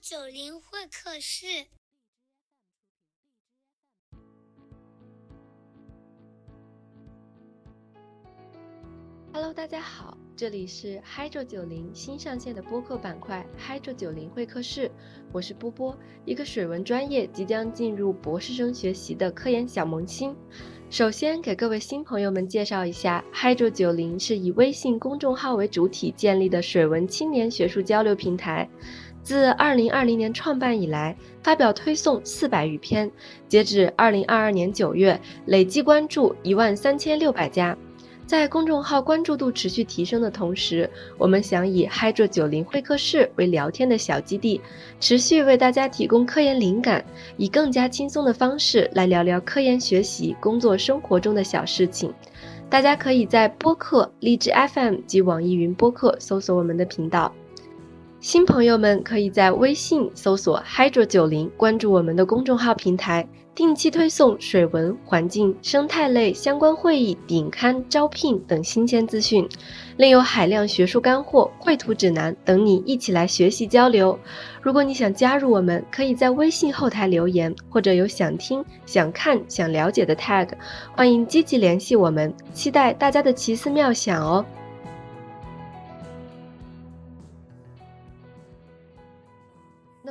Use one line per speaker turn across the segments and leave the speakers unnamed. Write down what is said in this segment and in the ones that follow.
九零会客室。
Hello，大家好，这里是 Hydro 九零新上线的播客板块 Hydro 九零会客室，我是波波，一个水文专业即将进入博士生学习的科研小萌新。首先给各位新朋友们介绍一下，Hydro 九零是以微信公众号为主体建立的水文青年学术交流平台。自二零二零年创办以来，发表推送四百余篇，截止二零二二年九月，累计关注一万三千六百家。在公众号关注度持续提升的同时，我们想以 Hydro 九零会客室为聊天的小基地，持续为大家提供科研灵感，以更加轻松的方式来聊聊科研学习、工作生活中的小事情。大家可以在播客、荔枝 FM 及网易云播客搜索我们的频道。新朋友们可以在微信搜索 Hydro 九零，关注我们的公众号平台，定期推送水文、环境、生态类相关会议、顶刊、招聘等新鲜资讯，另有海量学术干货、绘图指南等你一起来学习交流。如果你想加入我们，可以在微信后台留言，或者有想听、想看、想了解的 tag，欢迎积极联系我们，期待大家的奇思妙想哦。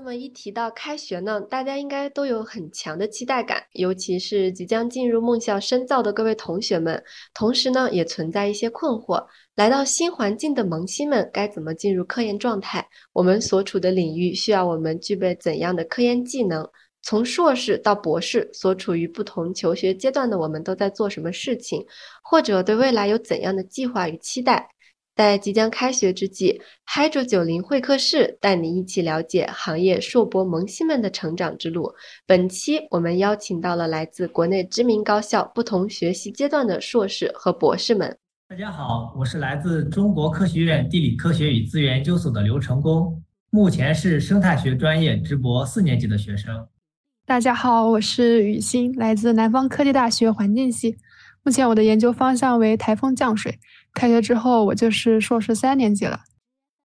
那么一提到开学呢，大家应该都有很强的期待感，尤其是即将进入梦校深造的各位同学们。同时呢，也存在一些困惑：来到新环境的萌新们该怎么进入科研状态？我们所处的领域需要我们具备怎样的科研技能？从硕士到博士，所处于不同求学阶段的我们都在做什么事情？或者对未来有怎样的计划与期待？在即将开学之际，Hydro 九零会客室带你一起了解行业硕博萌新们的成长之路。本期我们邀请到了来自国内知名高校不同学习阶段的硕士和博士们。
大家好，我是来自中国科学院地理科学与资源研究所的刘成功，目前是生态学专业直博四年级的学生。
大家好，我是雨欣，来自南方科技大学环境系，目前我的研究方向为台风降水。开学之后，我就是硕士三年级了。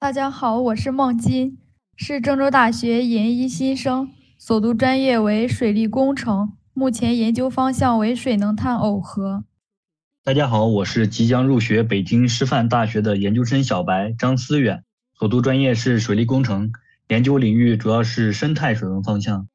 大家好，我是孟金，是郑州大学研一新生，所读专业为水利工程，目前研究方向为水能碳耦合。
大家好，我是即将入学北京师范大学的研究生小白张思远，所读专业是水利工程，研究领域主要是生态水文方向。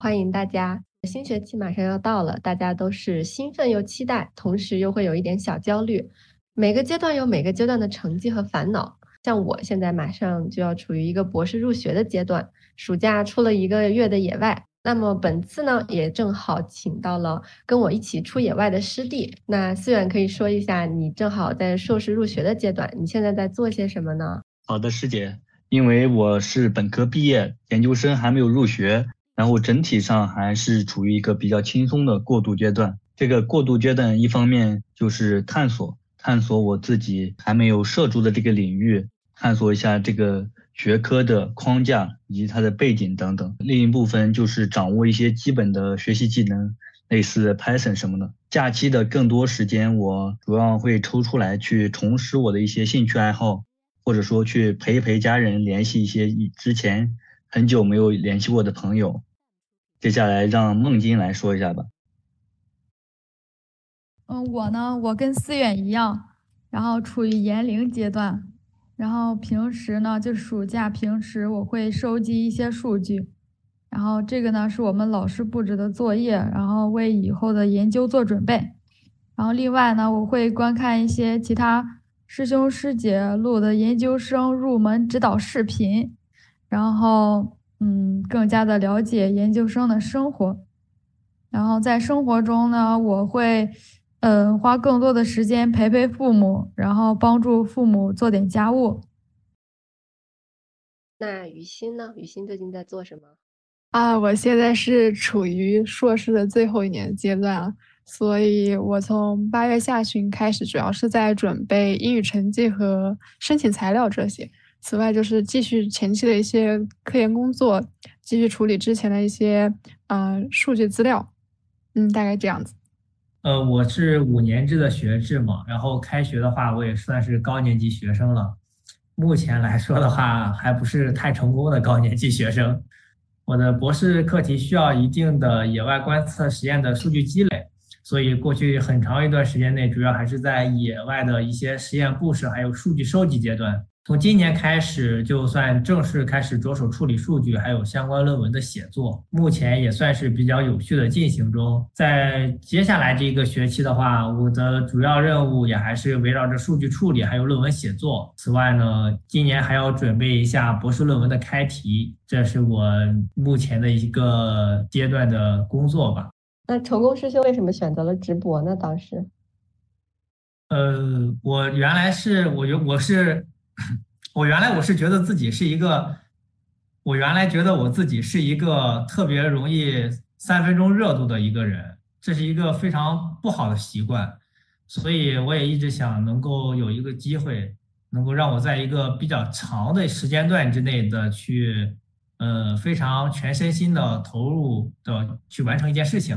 欢迎大家，新学期马上要到了，大家都是兴奋又期待，同时又会有一点小焦虑。每个阶段有每个阶段的成绩和烦恼，像我现在马上就要处于一个博士入学的阶段，暑假出了一个月的野外。那么本次呢，也正好请到了跟我一起出野外的师弟。那思远可以说一下，你正好在硕士入学的阶段，你现在在做些什么呢？
好的，师姐，因为我是本科毕业，研究生还没有入学，然后整体上还是处于一个比较轻松的过渡阶段。这个过渡阶段，一方面就是探索。探索我自己还没有涉足的这个领域，探索一下这个学科的框架以及它的背景等等。另一部分就是掌握一些基本的学习技能，类似 Python 什么的。假期的更多时间，我主要会抽出来去重拾我的一些兴趣爱好，或者说去陪一陪家人，联系一些之前很久没有联系过的朋友。接下来让孟金来说一下吧。
嗯，我呢，我跟思远一样，然后处于研零阶段，然后平时呢，就暑假平时我会收集一些数据，然后这个呢是我们老师布置的作业，然后为以后的研究做准备。然后另外呢，我会观看一些其他师兄师姐录的研究生入门指导视频，然后嗯，更加的了解研究生的生活。然后在生活中呢，我会。嗯，花更多的时间陪陪父母，然后帮助父母做点家务。
那雨欣呢？雨欣最近在做什么？
啊，我现在是处于硕士的最后一年阶段了，所以我从八月下旬开始，主要是在准备英语成绩和申请材料这些。此外，就是继续前期的一些科研工作，继续处理之前的一些嗯数据资料。嗯，大概这样子。
呃，我是五年制的学制嘛，然后开学的话，我也算是高年级学生了。目前来说的话，还不是太成功的高年级学生。我的博士课题需要一定的野外观测实验的数据积累，所以过去很长一段时间内，主要还是在野外的一些实验布设还有数据收集阶段。从今年开始，就算正式开始着手处理数据，还有相关论文的写作，目前也算是比较有序的进行中。在接下来这一个学期的话，我的主要任务也还是围绕着数据处理，还有论文写作。此外呢，今年还要准备一下博士论文的开题，这是我目前的一个阶段的工作吧。
那成功师兄为什么选择了直博呢？当时，
呃，我原来是我觉我是。我原来我是觉得自己是一个，我原来觉得我自己是一个特别容易三分钟热度的一个人，这是一个非常不好的习惯，所以我也一直想能够有一个机会，能够让我在一个比较长的时间段之内的去，呃，非常全身心的投入的去完成一件事情。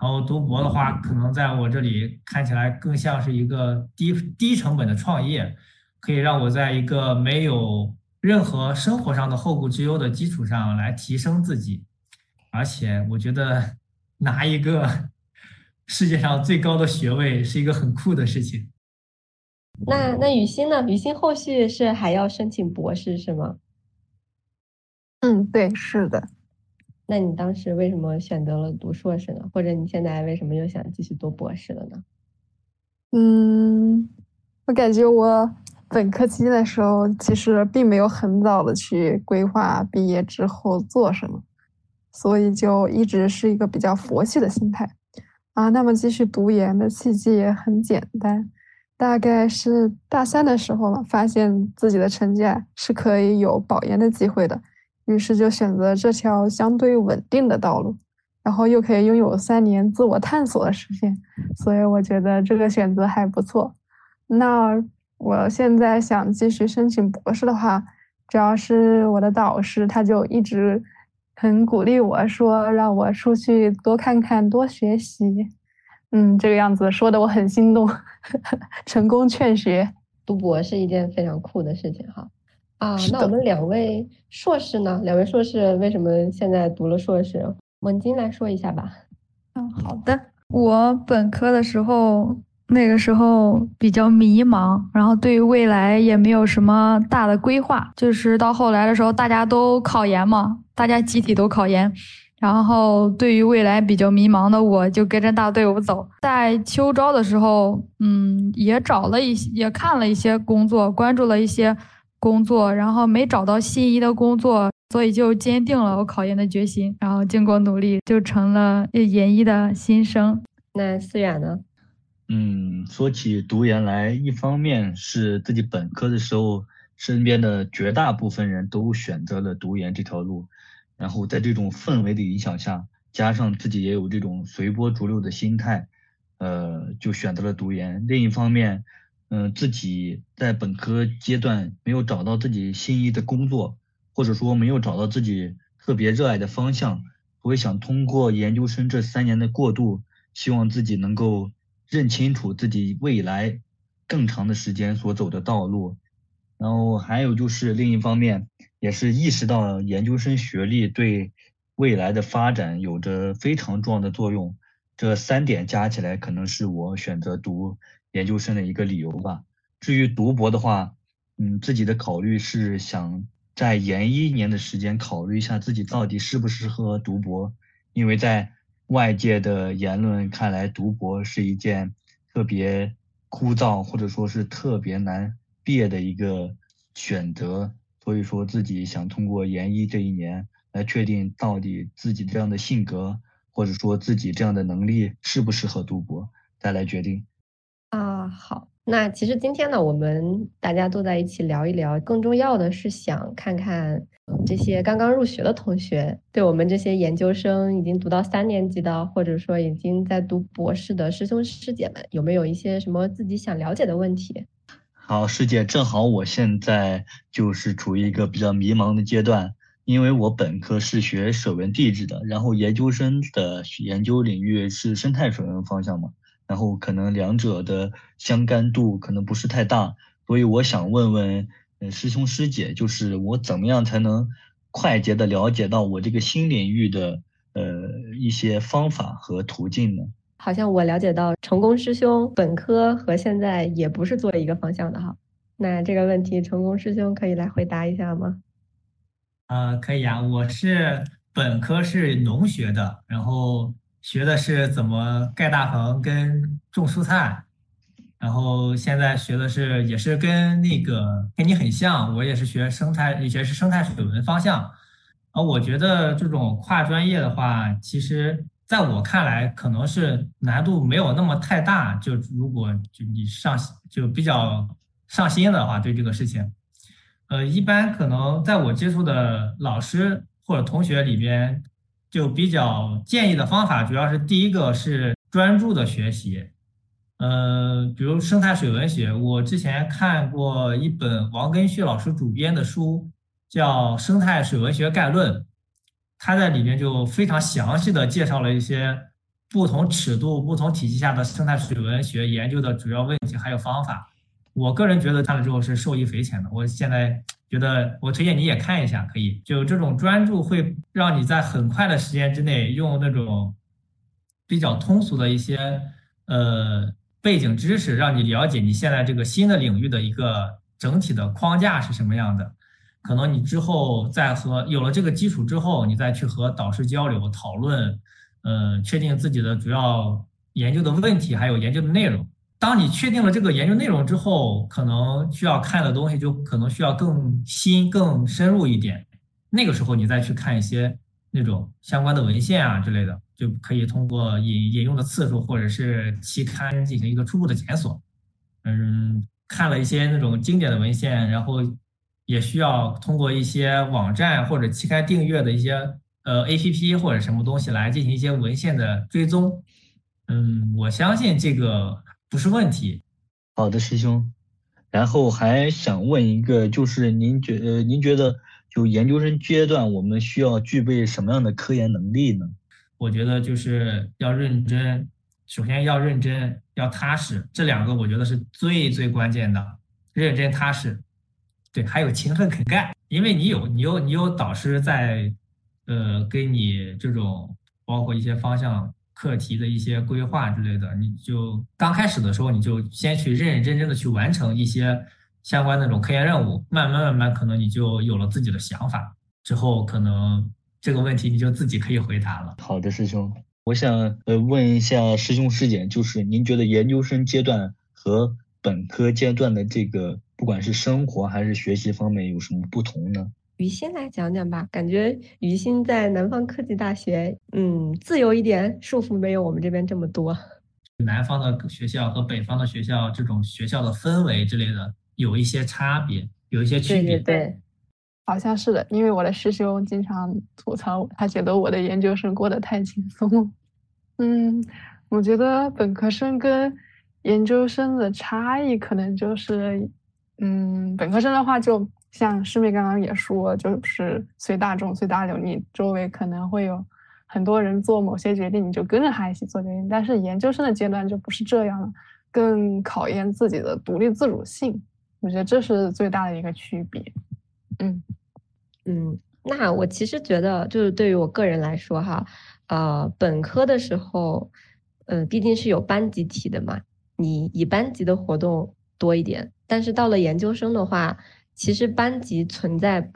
然后读博的话，可能在我这里看起来更像是一个低低成本的创业。可以让我在一个没有任何生活上的后顾之忧的基础上来提升自己，而且我觉得拿一个世界上最高的学位是一个很酷的事情。
那那雨欣呢？雨欣后续是还要申请博士是吗？
嗯，对，是的。
那你当时为什么选择了读硕士呢？或者你现在为什么又想继续读博士了呢？
嗯，我感觉我。本科期间的时候，其实并没有很早的去规划毕业之后做什么，所以就一直是一个比较佛系的心态啊。那么继续读研的契机也很简单，大概是大三的时候了，发现自己的成绩是可以有保研的机会的，于是就选择这条相对稳定的道路，然后又可以拥有三年自我探索的时间，所以我觉得这个选择还不错。那。我现在想继续申请博士的话，主要是我的导师他就一直很鼓励我说让我出去多看看多学习，嗯，这个样子说的我很心动，成功劝学
读博是一件非常酷的事情哈。啊，那我们两位硕士呢？两位硕士为什么现在读了硕士？文金来说一下吧。
嗯，好的，我本科的时候。那个时候比较迷茫，然后对于未来也没有什么大的规划。就是到后来的时候，大家都考研嘛，大家集体都考研，然后对于未来比较迷茫的我，就跟着大队伍走。在秋招的时候，嗯，也找了一些，也看了一些工作，关注了一些工作，然后没找到心仪的工作，所以就坚定了我考研的决心。然后经过努力，就成了研一的新生。
那思远呢？
嗯，说起读研来，一方面是自己本科的时候，身边的绝大部分人都选择了读研这条路，然后在这种氛围的影响下，加上自己也有这种随波逐流的心态，呃，就选择了读研。另一方面，嗯，自己在本科阶段没有找到自己心仪的工作，或者说没有找到自己特别热爱的方向，我也想通过研究生这三年的过渡，希望自己能够。认清楚自己未来更长的时间所走的道路，然后还有就是另一方面，也是意识到研究生学历对未来的发展有着非常重要的作用。这三点加起来，可能是我选择读研究生的一个理由吧。至于读博的话，嗯，自己的考虑是想在研一年的时间考虑一下自己到底适不适合读博，因为在。外界的言论看来，读博是一件特别枯燥，或者说是特别难毕业的一个选择。所以说自己想通过研一这一年来确定到底自己这样的性格，或者说自己这样的能力适不适合读博，再来决定。
啊，好。那其实今天呢，我们大家坐在一起聊一聊，更重要的是想看看这些刚刚入学的同学，对我们这些研究生已经读到三年级的，或者说已经在读博士的师兄师姐们，有没有一些什么自己想了解的问题？
好，师姐，正好我现在就是处于一个比较迷茫的阶段，因为我本科是学水文地质的，然后研究生的研究领域是生态水文方向嘛。然后可能两者的相干度可能不是太大，所以我想问问呃师兄师姐，就是我怎么样才能快捷的了解到我这个新领域的呃一些方法和途径呢？
好像我了解到成功师兄本科和现在也不是做一个方向的哈。那这个问题，成功师兄可以来回答一下吗？
呃，可以啊，我是本科是农学的，然后学的是怎么盖大棚跟种蔬菜，然后现在学的是也是跟那个跟你很像，我也是学生态，也是生态水文方向。啊，我觉得这种跨专业的话，其实。在我看来，可能是难度没有那么太大。就如果就你上就比较上心的话，对这个事情，呃，一般可能在我接触的老师或者同学里边，就比较建议的方法，主要是第一个是专注的学习。呃，比如生态水文学，我之前看过一本王根旭老师主编的书，叫《生态水文学概论》。他在里面就非常详细的介绍了一些不同尺度、不同体系下的生态水文学研究的主要问题还有方法。我个人觉得看了之后是受益匪浅的。我现在觉得，我推荐你也看一下，可以。就这种专注会让你在很快的时间之内，用那种比较通俗的一些呃背景知识，让你了解你现在这个新的领域的一个整体的框架是什么样的。可能你之后再和有了这个基础之后，你再去和导师交流讨论，呃，确定自己的主要研究的问题还有研究的内容。当你确定了这个研究内容之后，可能需要看的东西就可能需要更新、更深入一点。那个时候你再去看一些那种相关的文献啊之类的，就可以通过引引用的次数或者是期刊进行一个初步的检索。嗯，看了一些那种经典的文献，然后。也需要通过一些网站或者期刊订阅的一些呃 A P P 或者什么东西来进行一些文献的追踪。嗯，我相信这个不是问题。
好的，师兄。然后还想问一个，就是您觉呃您觉得就研究生阶段我们需要具备什么样的科研能力呢？
我觉得就是要认真，首先要认真，要踏实，这两个我觉得是最最关键的，认真踏实。对，还有勤奋肯干，因为你有你有你有导师在，呃，给你这种包括一些方向课题的一些规划之类的，你就刚开始的时候你就先去认认真真的去完成一些相关那种科研任务，慢慢慢慢可能你就有了自己的想法，之后可能这个问题你就自己可以回答了。
好的，师兄，我想呃问一下师兄师姐，就是您觉得研究生阶段和本科阶段的这个。不管是生活还是学习方面有什么不同呢？
于心来讲讲吧，感觉于心在南方科技大学，嗯，自由一点，束缚没有我们这边这么多。
南方的学校和北方的学校，这种学校的氛围之类的有一些差别，有一些区别。
对对，
好像是的，因为我的师兄经常吐槽，他觉得我的研究生过得太轻松。嗯，我觉得本科生跟研究生的差异可能就是。嗯，本科生的话，就像师妹刚刚也说，就是随大众、随大流，你周围可能会有很多人做某些决定，你就跟着他一起做决定。但是研究生的阶段就不是这样了，更考验自己的独立自主性。我觉得这是最大的一个区别。嗯
嗯，那我其实觉得，就是对于我个人来说，哈，呃，本科的时候，呃，毕竟是有班集体的嘛，你以班级的活动多一点。但是到了研究生的话，其实班级存在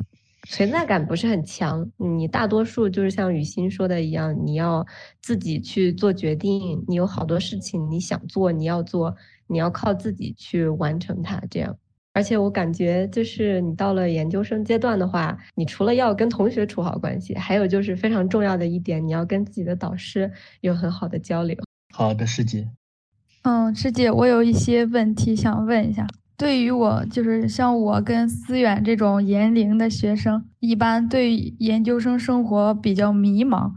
存在感不是很强。你大多数就是像雨欣说的一样，你要自己去做决定，你有好多事情你想做，你要做，你要靠自己去完成它。这样，而且我感觉就是你到了研究生阶段的话，你除了要跟同学处好关系，还有就是非常重要的一点，你要跟自己的导师有很好的交流。
好的，师姐。
嗯，师姐，我有一些问题想问一下。对于我，就是像我跟思远这种研龄的学生，一般对研究生生活比较迷茫，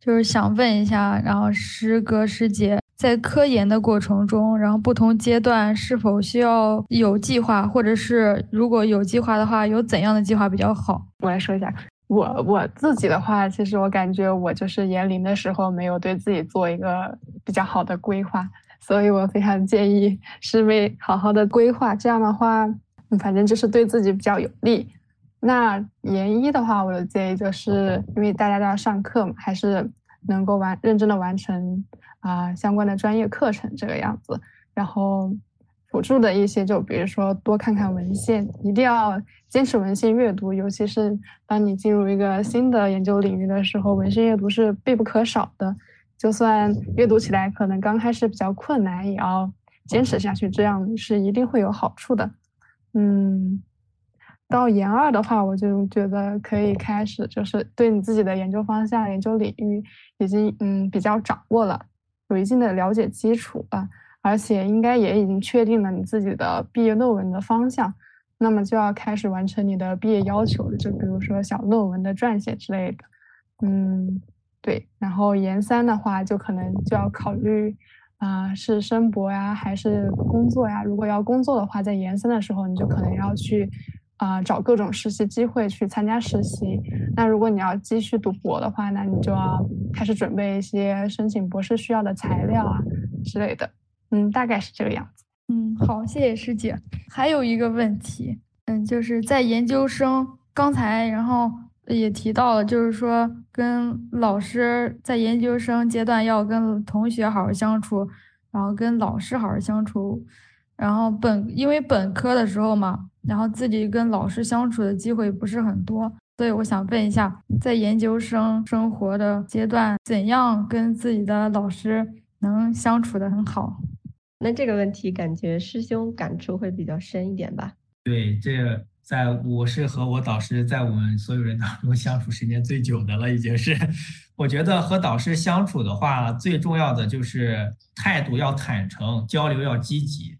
就是想问一下，然后师哥师姐在科研的过程中，然后不同阶段是否需要有计划，或者是如果有计划的话，有怎样的计划比较好？
我来说一下，我我自己的话，其实我感觉我就是研龄的时候没有对自己做一个比较好的规划。所以我非常建议师妹好好的规划，这样的话反正就是对自己比较有利。那研一的话，我的建议就是因为大家都要上课嘛，还是能够完认真的完成啊相关的专业课程这个样子。然后辅助的一些，就比如说多看看文献，一定要坚持文献阅读，尤其是当你进入一个新的研究领域的时候，文献阅读是必不可少的。就算阅读起来可能刚开始比较困难，也要坚持下去，这样是一定会有好处的。嗯。到研二的话，我就觉得可以开始，就是对你自己的研究方向、研究领域已经嗯比较掌握了，有一定的了解基础了，而且应该也已经确定了你自己的毕业论文的方向，那么就要开始完成你的毕业要求了，就比如说小论文的撰写之类的。嗯，对。然后研三的话，就可能就要考虑啊是申博呀，还是工作呀？如果要工作的话，在研三的时候，你就可能要去。啊，找各种实习机会去参加实习。那如果你要继续读博的话，那你就要开始准备一些申请博士需要的材料啊之类的。嗯，大概是这个样子。
嗯，好，谢谢师姐。还有一个问题，嗯，就是在研究生，刚才然后也提到了，就是说跟老师在研究生阶段要跟同学好好相处，然后跟老师好好相处。然后本因为本科的时候嘛，然后自己跟老师相处的机会不是很多，所以我想问一下，在研究生生活的阶段，怎样跟自己的老师能相处的很好？
那这个问题感觉师兄感触会比较深一点吧？
对，这个在我是和我导师在我们所有人当中相处时间最久的了，已经是。我觉得和导师相处的话，最重要的就是态度要坦诚，交流要积极。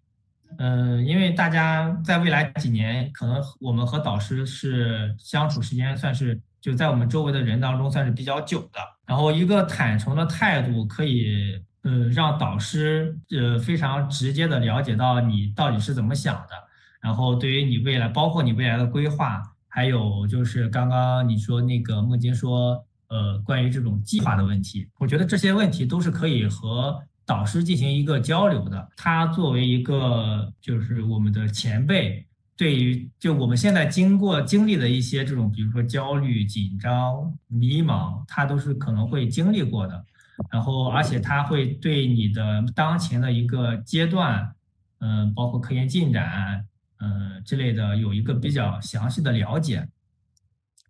嗯，因为大家在未来几年，可能我们和导师是相处时间算是就在我们周围的人当中算是比较久的。然后一个坦诚的态度，可以呃让导师呃非常直接的了解到你到底是怎么想的。然后对于你未来，包括你未来的规划，还有就是刚刚你说那个孟金说呃关于这种计划的问题，我觉得这些问题都是可以和。导师进行一个交流的，他作为一个就是我们的前辈，对于就我们现在经过经历的一些这种，比如说焦虑、紧张、迷茫，他都是可能会经历过的。然后，而且他会对你的当前的一个阶段，嗯，包括科研进展，嗯之类的，有一个比较详细的了解。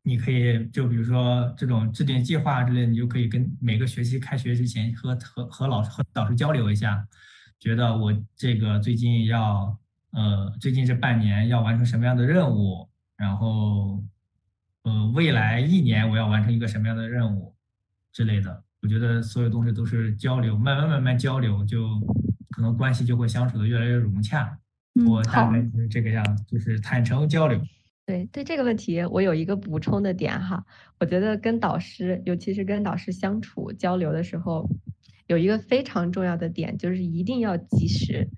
你可以就比如说这种制定计划之类，你就可以跟每个学期开学之前和和和老师和导师交流一下，觉得我这个最近要呃最近这半年要完成什么样的任务，然后呃未来一年我要完成一个什么样的任务之类的。我觉得所有东西都是交流，慢慢慢慢交流，就可能关系就会相处的越来越融洽。我大概就是这个样子，就是坦诚交流。
对对这个问题，我有一个补充的点哈。我觉得跟导师，尤其是跟导师相处交流的时候，有一个非常重要的点，就是一定要及时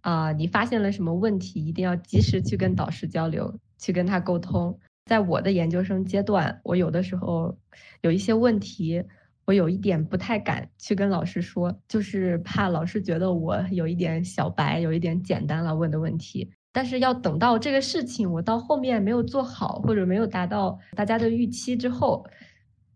啊！你发现了什么问题，一定要及时去跟导师交流，去跟他沟通。在我的研究生阶段，我有的时候有一些问题，我有一点不太敢去跟老师说，就是怕老师觉得我有一点小白，有一点简单了问的问题。但是要等到这个事情我到后面没有做好，或者没有达到大家的预期之后，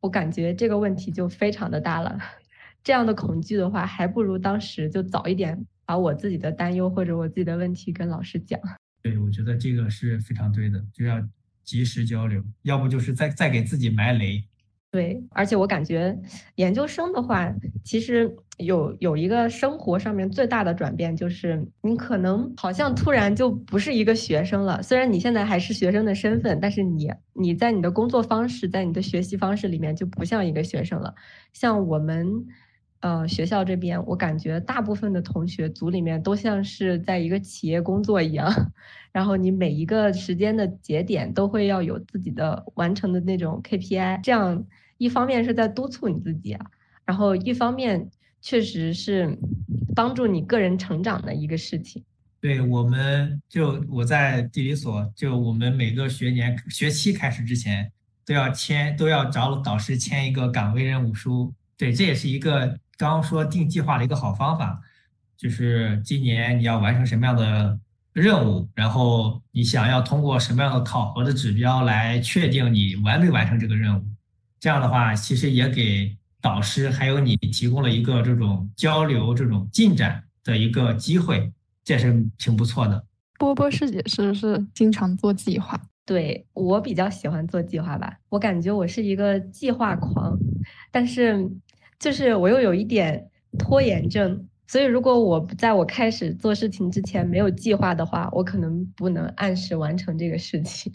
我感觉这个问题就非常的大了。这样的恐惧的话，还不如当时就早一点把我自己的担忧或者我自己的问题跟老师讲。
对，我觉得这个是非常对的，就要及时交流，要不就是再再给自己埋雷。
对，而且我感觉研究生的话，其实有有一个生活上面最大的转变，就是你可能好像突然就不是一个学生了。虽然你现在还是学生的身份，但是你你在你的工作方式，在你的学习方式里面就不像一个学生了。像我们呃学校这边，我感觉大部分的同学组里面都像是在一个企业工作一样。然后你每一个时间的节点都会要有自己的完成的那种 KPI，这样。一方面是在督促你自己啊，然后一方面确实是帮助你个人成长的一个事情。
对，我们就我在地理所，就我们每个学年学期开始之前都要签，都要找导师签一个岗位任务书。对，这也是一个刚刚说定计划的一个好方法，就是今年你要完成什么样的任务，然后你想要通过什么样的考核的指标来确定你完没完成这个任务。这样的话，其实也给导师还有你提供了一个这种交流、这种进展的一个机会，这是挺不错的。
波波师姐是不是经常做计划？
对我比较喜欢做计划吧，我感觉我是一个计划狂，但是就是我又有一点拖延症。所以，如果我在我开始做事情之前没有计划的话，我可能不能按时完成这个事情。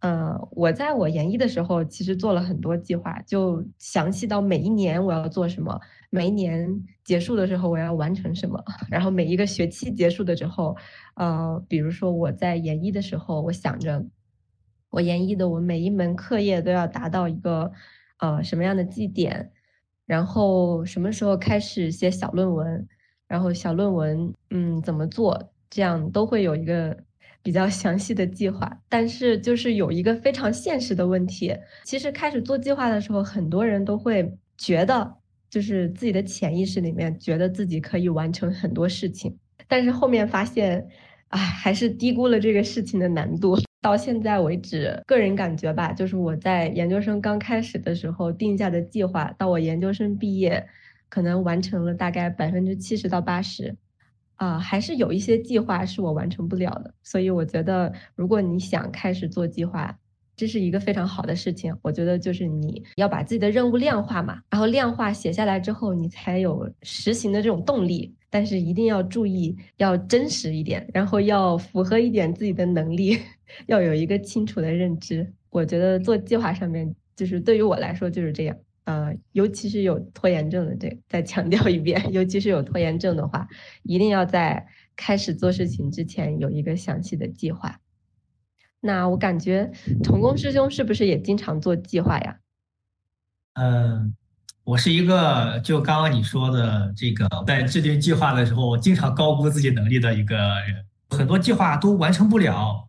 呃，我在我研一的时候，其实做了很多计划，就详细到每一年我要做什么，每一年结束的时候我要完成什么，然后每一个学期结束的时候，呃，比如说我在研一的时候，我想着我研一的我每一门课业都要达到一个呃什么样的绩点。然后什么时候开始写小论文？然后小论文，嗯，怎么做？这样都会有一个比较详细的计划。但是就是有一个非常现实的问题，其实开始做计划的时候，很多人都会觉得，就是自己的潜意识里面觉得自己可以完成很多事情，但是后面发现，唉，还是低估了这个事情的难度。到现在为止，个人感觉吧，就是我在研究生刚开始的时候定下的计划，到我研究生毕业，可能完成了大概百分之七十到八十，啊，还是有一些计划是我完成不了的。所以我觉得，如果你想开始做计划，这是一个非常好的事情。我觉得就是你要把自己的任务量化嘛，然后量化写下来之后，你才有实行的这种动力。但是一定要注意，要真实一点，然后要符合一点自己的能力。要有一个清楚的认知，我觉得做计划上面，就是对于我来说就是这样。呃，尤其是有拖延症的，这再强调一遍，尤其是有拖延症的话，一定要在开始做事情之前有一个详细的计划。那我感觉成功师兄是不是也经常做计划呀？
嗯，我是一个就刚刚你说的这个，在制定计划的时候，经常高估自己能力的一个人，很多计划都完成不了。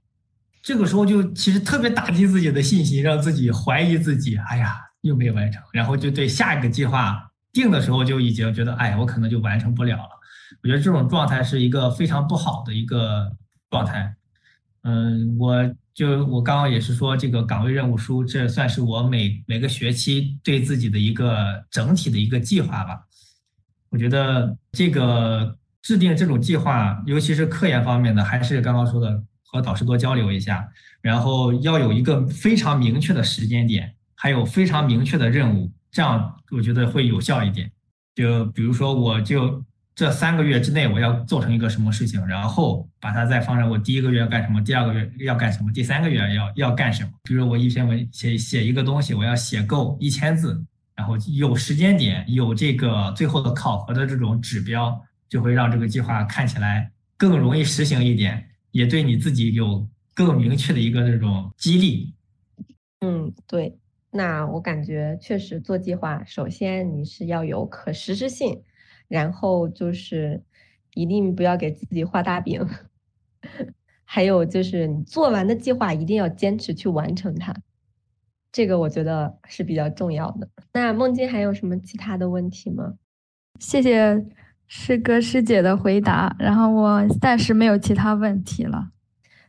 这个时候就其实特别打击自己的信心，让自己怀疑自己。哎呀，又没有完成，然后就对下一个计划定的时候就已经觉得，哎，我可能就完成不了了。我觉得这种状态是一个非常不好的一个状态。嗯，我就我刚刚也是说，这个岗位任务书，这算是我每每个学期对自己的一个整体的一个计划吧。我觉得这个制定这种计划，尤其是科研方面的，还是刚刚说的。和导师多交流一下，然后要有一个非常明确的时间点，还有非常明确的任务，这样我觉得会有效一点。就比如说，我就这三个月之内我要做成一个什么事情，然后把它再放在我第一个月要干什么，第二个月要干什么，第三个月要要干什么。比如我一篇文写写一个东西，我要写够一千字，然后有时间点，有这个最后的考核的这种指标，就会让这个计划看起来更容易实行一点。也对你自己有更明确的一个这种激励。
嗯，对。那我感觉确实做计划，首先你是要有可实施性，然后就是一定不要给自己画大饼，还有就是你做完的计划一定要坚持去完成它，这个我觉得是比较重要的。那梦金还有什么其他的问题吗？
谢谢。师哥师姐的回答，然后我暂时没有其他问题了。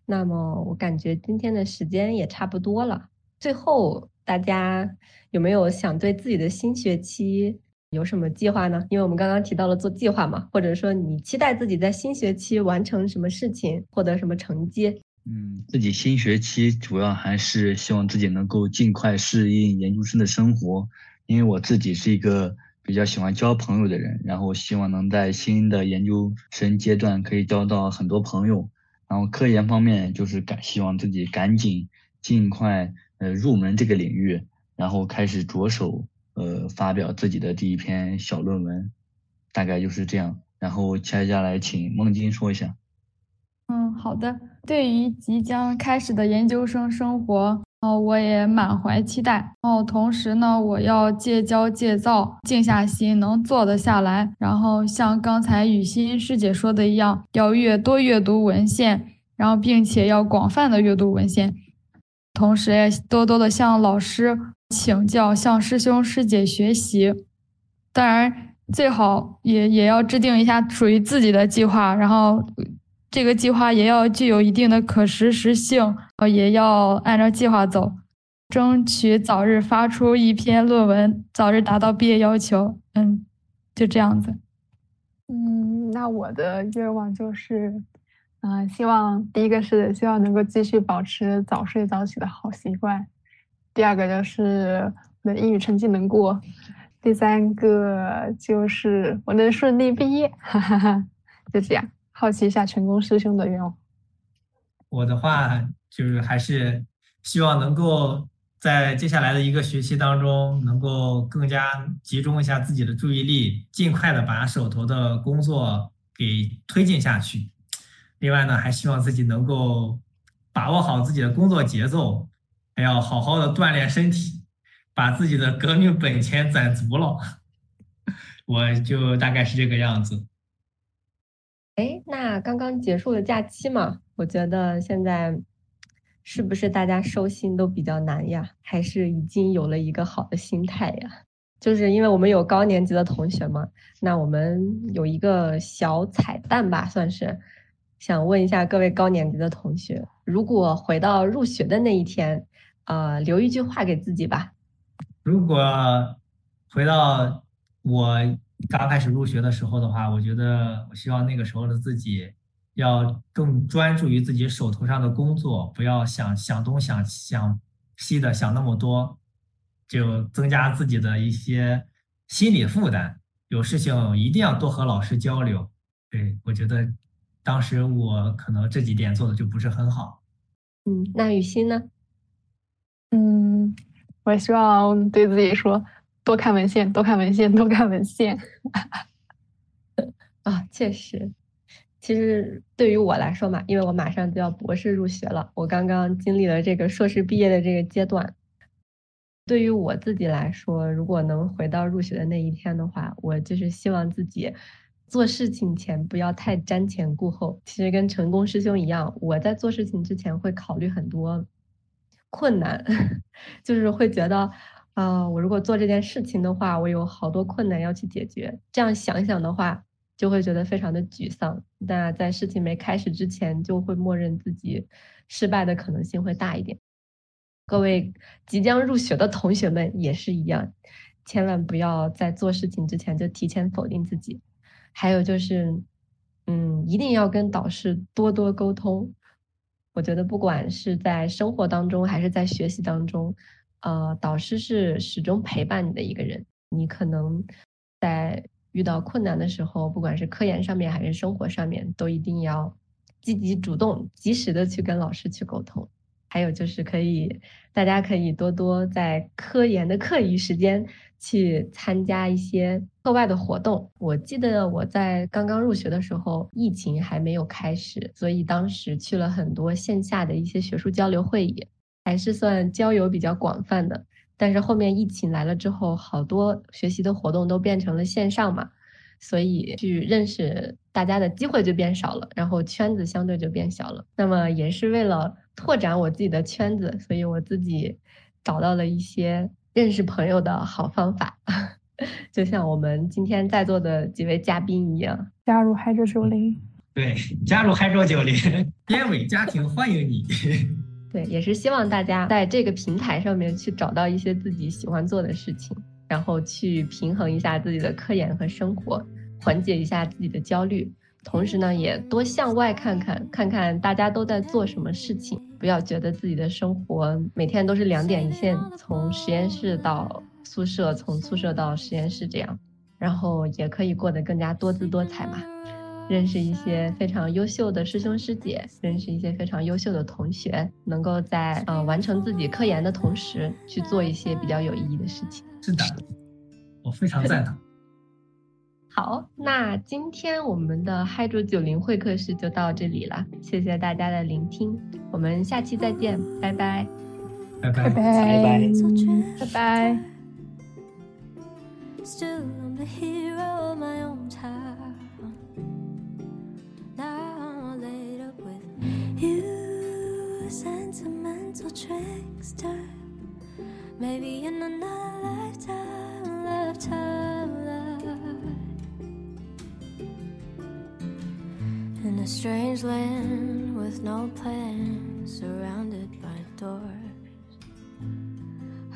那么我感觉今天的时间也差不多了。最后，大家有没有想对自己的新学期有什么计划呢？因为我们刚刚提到了做计划嘛，或者说你期待自己在新学期完成什么事情，获得什么成绩？
嗯，自己新学期主要还是希望自己能够尽快适应研究生的生活，因为我自己是一个。比较喜欢交朋友的人，然后希望能在新的研究生阶段可以交到很多朋友。然后科研方面就是赶希望自己赶紧尽快呃入门这个领域，然后开始着手呃发表自己的第一篇小论文，大概就是这样。然后接下来请孟晶说一下。
嗯，好的。对于即将开始的研究生生活。哦，我也满怀期待。哦，同时呢，我要戒骄戒躁，静下心，能坐得下来。然后像刚才雨欣师姐说的一样，要越多阅读文献，然后并且要广泛的阅读文献，同时也多多的向老师请教，向师兄师姐学习。当然，最好也也要制定一下属于自己的计划，然后这个计划也要具有一定的可实施性，也要按照计划走，争取早日发出一篇论文，早日达到毕业要求。嗯，就这样子。
嗯，那我的愿望就是，嗯，希望第一个是希望能够继续保持早睡早起的好习惯，第二个就是我的英语成绩能过，第三个就是我能顺利毕业，哈哈哈，就这样。好奇一下成功师兄的愿望。
我的话就是还是希望能够在接下来的一个学期当中，能够更加集中一下自己的注意力，尽快的把手头的工作给推进下去。另外呢，还希望自己能够把握好自己的工作节奏，还要好好的锻炼身体，把自己的革命本钱攒足了。我就大概是这个样子。
哎，那刚刚结束了假期嘛，我觉得现在是不是大家收心都比较难呀？还是已经有了一个好的心态呀？就是因为我们有高年级的同学嘛，那我们有一个小彩蛋吧，算是想问一下各位高年级的同学，如果回到入学的那一天，呃，留一句话给自己吧。
如果回到我。刚开始入学的时候的话，我觉得我希望那个时候的自己要更专注于自己手头上的工作，不要想想东想想西的想那么多，就增加自己的一些心理负担。有事情一定要多和老师交流。对我觉得当时我可能这几点做的就不是很好。
嗯，那雨欣呢？
嗯，我希望对自己说。多看文献，多看文献，多看文献。
啊，确实，其实对于我来说嘛，因为我马上就要博士入学了，我刚刚经历了这个硕士毕业的这个阶段。对于我自己来说，如果能回到入学的那一天的话，我就是希望自己做事情前不要太瞻前顾后。其实跟成功师兄一样，我在做事情之前会考虑很多困难，就是会觉得。啊，我如果做这件事情的话，我有好多困难要去解决。这样想想的话，就会觉得非常的沮丧。那在事情没开始之前，就会默认自己失败的可能性会大一点。各位即将入学的同学们也是一样，千万不要在做事情之前就提前否定自己。还有就是，嗯，一定要跟导师多多沟通。我觉得不管是在生活当中还是在学习当中。呃，导师是始终陪伴你的一个人。你可能在遇到困难的时候，不管是科研上面还是生活上面，都一定要积极主动、及时的去跟老师去沟通。还有就是可以，大家可以多多在科研的课余时间去参加一些课外的活动。我记得我在刚刚入学的时候，疫情还没有开始，所以当时去了很多线下的一些学术交流会议。还是算交友比较广泛的，但是后面疫情来了之后，好多学习的活动都变成了线上嘛，所以去认识大家的机会就变少了，然后圈子相对就变小了。那么也是为了拓展我自己的圈子，所以我自己找到了一些认识朋友的好方法，就像我们今天在座的几位嘉宾一样，
加入嗨桌九零，
对，加入嗨桌九零，编委家庭欢迎你。
对，也是希望大家在这个平台上面去找到一些自己喜欢做的事情，然后去平衡一下自己的科研和生活，缓解一下自己的焦虑。同时呢，也多向外看看，看看大家都在做什么事情，不要觉得自己的生活每天都是两点一线，从实验室到宿舍，从宿舍到实验室这样，然后也可以过得更加多姿多彩嘛。认识一些非常优秀的师兄师姐，认识一些非常优秀的同学，能够在呃完成自己科研的同时，去做一些比较有意义的事情。
是的，我非常赞同。
好，那今天我们的嗨卓九零会客室就到这里了，谢谢大家的聆听，我们下期再见，拜拜，
拜
拜，拜
拜，
拜拜。sentimental trickster. Maybe in another lifetime, lifetime, In a
strange land with no plan, surrounded by doors.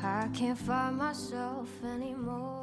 I can't find myself anymore.